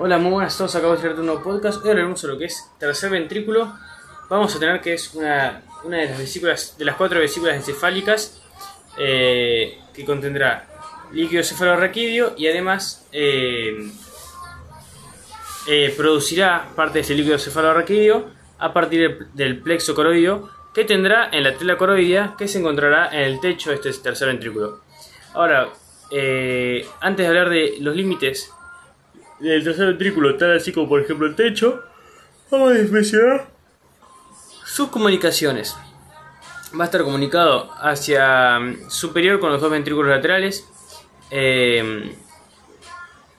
Hola, muy buenas todos. Acabo de hacer un nuevo podcast. Hoy hablaremos sobre lo que es tercer ventrículo. Vamos a tener que es una, una de las vesículas, de las cuatro vesículas encefálicas, eh, que contendrá líquido cefalorraquídeo y además eh, eh, producirá parte de ese líquido cefalorraquídeo a partir del plexo coroideo que tendrá en la tela coroidea que se encontrará en el techo de este tercer ventrículo. Ahora, antes de hablar de los límites del tercer ventrículo, tal así como por ejemplo el techo, vamos a mencionar sus comunicaciones. Va a estar comunicado hacia mm, superior con los dos ventrículos laterales, eh,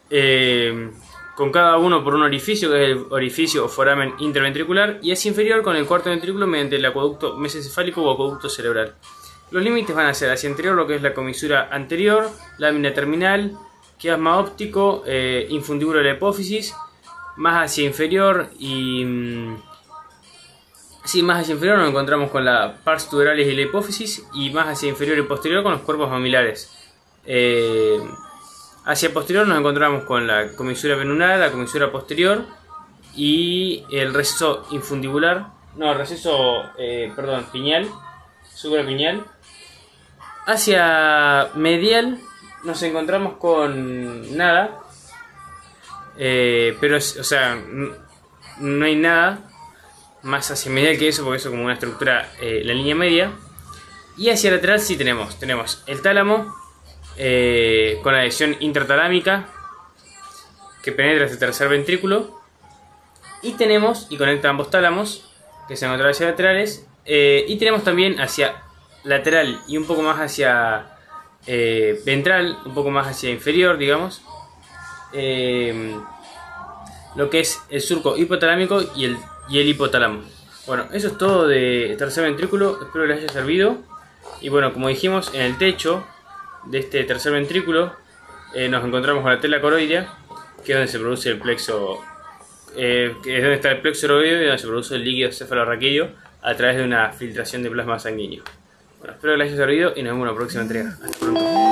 eh, con cada uno por un orificio, que es el orificio o foramen interventricular, y hacia inferior con el cuarto ventrículo mediante el acueducto mesencefálico o acueducto cerebral. Los límites van a ser hacia interior lo que es la comisura anterior, lámina terminal, quiasma óptico, eh, infundíbulo de la hipófisis, más hacia inferior y... Mm, sí, más hacia inferior nos encontramos con la pars tuberalis y la hipófisis y más hacia inferior y posterior con los cuerpos mamilares. Eh, hacia posterior nos encontramos con la comisura venular, la comisura posterior y el receso infundibular, no, el receso, eh, perdón, piñal, piñal. Hacia medial nos encontramos con nada. Eh, pero, o sea, no hay nada más hacia medial que eso, porque eso es como una estructura, eh, la línea media. Y hacia lateral sí tenemos, tenemos el tálamo eh, con la lesión intertalámica que penetra este tercer ventrículo. Y tenemos, y conecta ambos tálamos, que se encuentran hacia laterales. y tenemos también hacia lateral y un poco más hacia eh, ventral, un poco más hacia inferior, digamos. Eh, lo que es el surco hipotalámico y el, y el hipotálamo. Bueno, eso es todo de tercer ventrículo, espero les haya servido. Y bueno, como dijimos, en el techo de este tercer ventrículo eh, nos encontramos con la tela coroidea, que es donde se produce el plexo, es donde está el plexo y donde se produce el líquido cefalorraquídeo a través de una filtración de plasma sanguíneo. Bueno, espero que les haya servido y nos vemos en la próxima entrega. Hasta pronto.